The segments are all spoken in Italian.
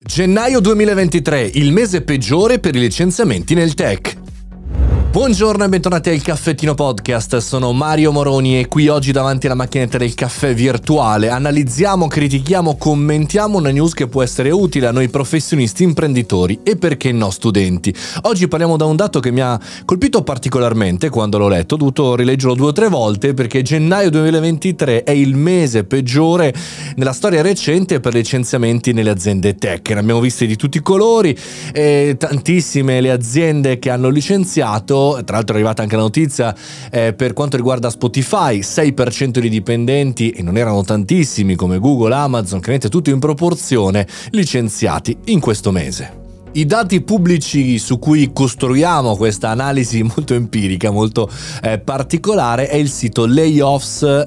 Gennaio 2023, il mese peggiore per i licenziamenti nel tech. Buongiorno e bentornati al Caffettino Podcast, sono Mario Moroni e qui oggi davanti alla macchinetta del caffè virtuale analizziamo, critichiamo, commentiamo una news che può essere utile a noi professionisti, imprenditori e perché no studenti. Oggi parliamo da un dato che mi ha colpito particolarmente quando l'ho letto, ho dovuto rileggerlo due o tre volte perché gennaio 2023 è il mese peggiore nella storia recente per licenziamenti nelle aziende tech. Ne abbiamo viste di tutti i colori, e tantissime le aziende che hanno licenziato tra l'altro è arrivata anche la notizia eh, per quanto riguarda Spotify, 6% di dipendenti, e non erano tantissimi come Google, Amazon, chiaramente tutto in proporzione, licenziati in questo mese. I dati pubblici su cui costruiamo questa analisi molto empirica, molto eh, particolare, è il sito layoffs.fyi,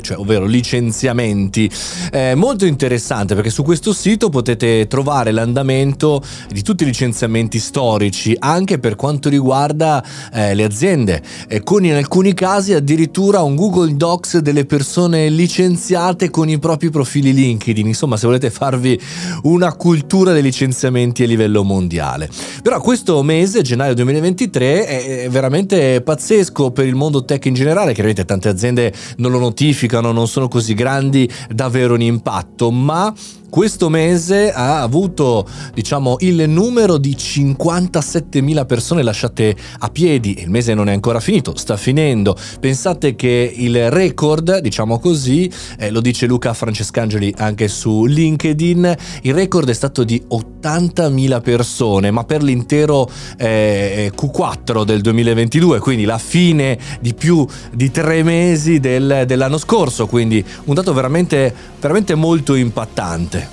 cioè ovvero licenziamenti. Eh, molto interessante perché su questo sito potete trovare l'andamento di tutti i licenziamenti storici, anche per quanto riguarda eh, le aziende, con in alcuni casi addirittura un Google Docs delle persone licenziate con i propri profili LinkedIn. Insomma, se volete farvi una cultura cultura dei licenziamenti a livello mondiale. Però questo mese, gennaio 2023, è veramente pazzesco per il mondo tech in generale, chiaramente tante aziende non lo notificano, non sono così grandi da avere un impatto, ma questo mese ha avuto diciamo il numero di 57.000 persone lasciate a piedi. Il mese non è ancora finito sta finendo. Pensate che il record diciamo così eh, lo dice Luca Francescangeli anche su LinkedIn il record è stato di 80.000 persone ma per l'intero eh, Q4 del 2022 quindi la fine di più di tre mesi del, dell'anno scorso. Quindi un dato veramente, veramente molto impattante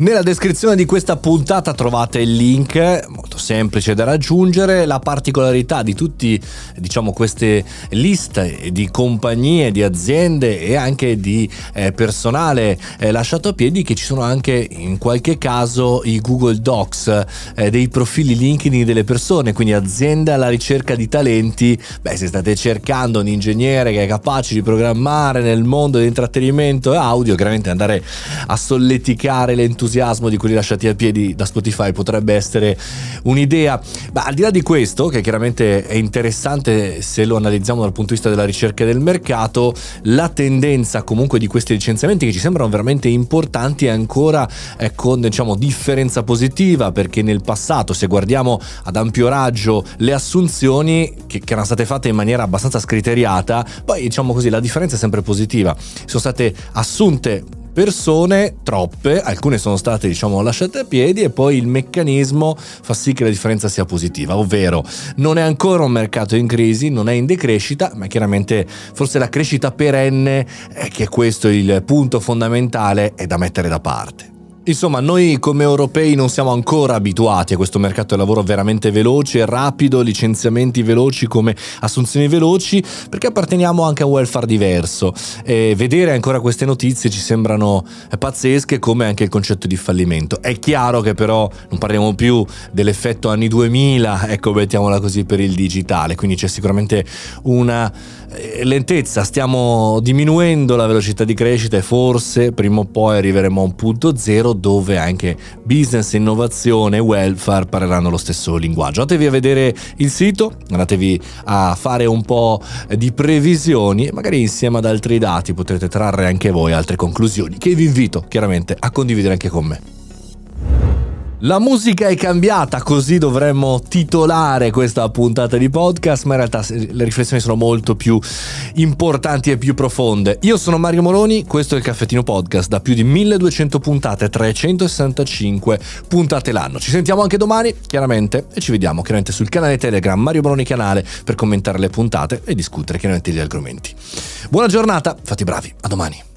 nella descrizione di questa puntata trovate il link, molto semplice da raggiungere, la particolarità di tutte diciamo, queste liste di compagnie, di aziende e anche di eh, personale eh, lasciato a piedi che ci sono anche in qualche caso i Google Docs eh, dei profili LinkedIn delle persone, quindi azienda alla ricerca di talenti, beh se state cercando un ingegnere che è capace di programmare nel mondo dell'intrattenimento e audio, chiaramente andare a solleticare l'entusiasmo l'entusiasmo di quelli lasciati a piedi da Spotify potrebbe essere un'idea. Ma al di là di questo, che chiaramente è interessante se lo analizziamo dal punto di vista della ricerca del mercato, la tendenza comunque di questi licenziamenti che ci sembrano veramente importanti è ancora eh, con diciamo differenza positiva perché nel passato se guardiamo ad ampio raggio le assunzioni che, che erano state fatte in maniera abbastanza scriteriata, poi diciamo così la differenza è sempre positiva. Sono state assunte persone, troppe, alcune sono state diciamo lasciate a piedi e poi il meccanismo fa sì che la differenza sia positiva, ovvero non è ancora un mercato in crisi, non è in decrescita, ma chiaramente forse la crescita perenne, è che questo è il punto fondamentale, è da mettere da parte. Insomma, noi come europei non siamo ancora abituati a questo mercato del lavoro veramente veloce, rapido, licenziamenti veloci come assunzioni veloci, perché apparteniamo anche a un welfare diverso. E vedere ancora queste notizie ci sembrano pazzesche come anche il concetto di fallimento. È chiaro che però non parliamo più dell'effetto anni 2000, ecco, mettiamola così per il digitale, quindi c'è sicuramente una lentezza, stiamo diminuendo la velocità di crescita e forse prima o poi arriveremo a un punto zero dove anche business, innovazione e welfare parleranno lo stesso linguaggio. Andatevi a vedere il sito, andatevi a fare un po' di previsioni e magari insieme ad altri dati potrete trarre anche voi altre conclusioni che vi invito chiaramente a condividere anche con me. La musica è cambiata, così dovremmo titolare questa puntata di podcast, ma in realtà le riflessioni sono molto più importanti e più profonde. Io sono Mario Moroni, questo è il Caffettino Podcast, da più di 1200 puntate, 365 puntate l'anno. Ci sentiamo anche domani, chiaramente, e ci vediamo chiaramente sul canale Telegram Mario Moroni Canale per commentare le puntate e discutere chiaramente gli argomenti. Buona giornata, fate bravi, a domani.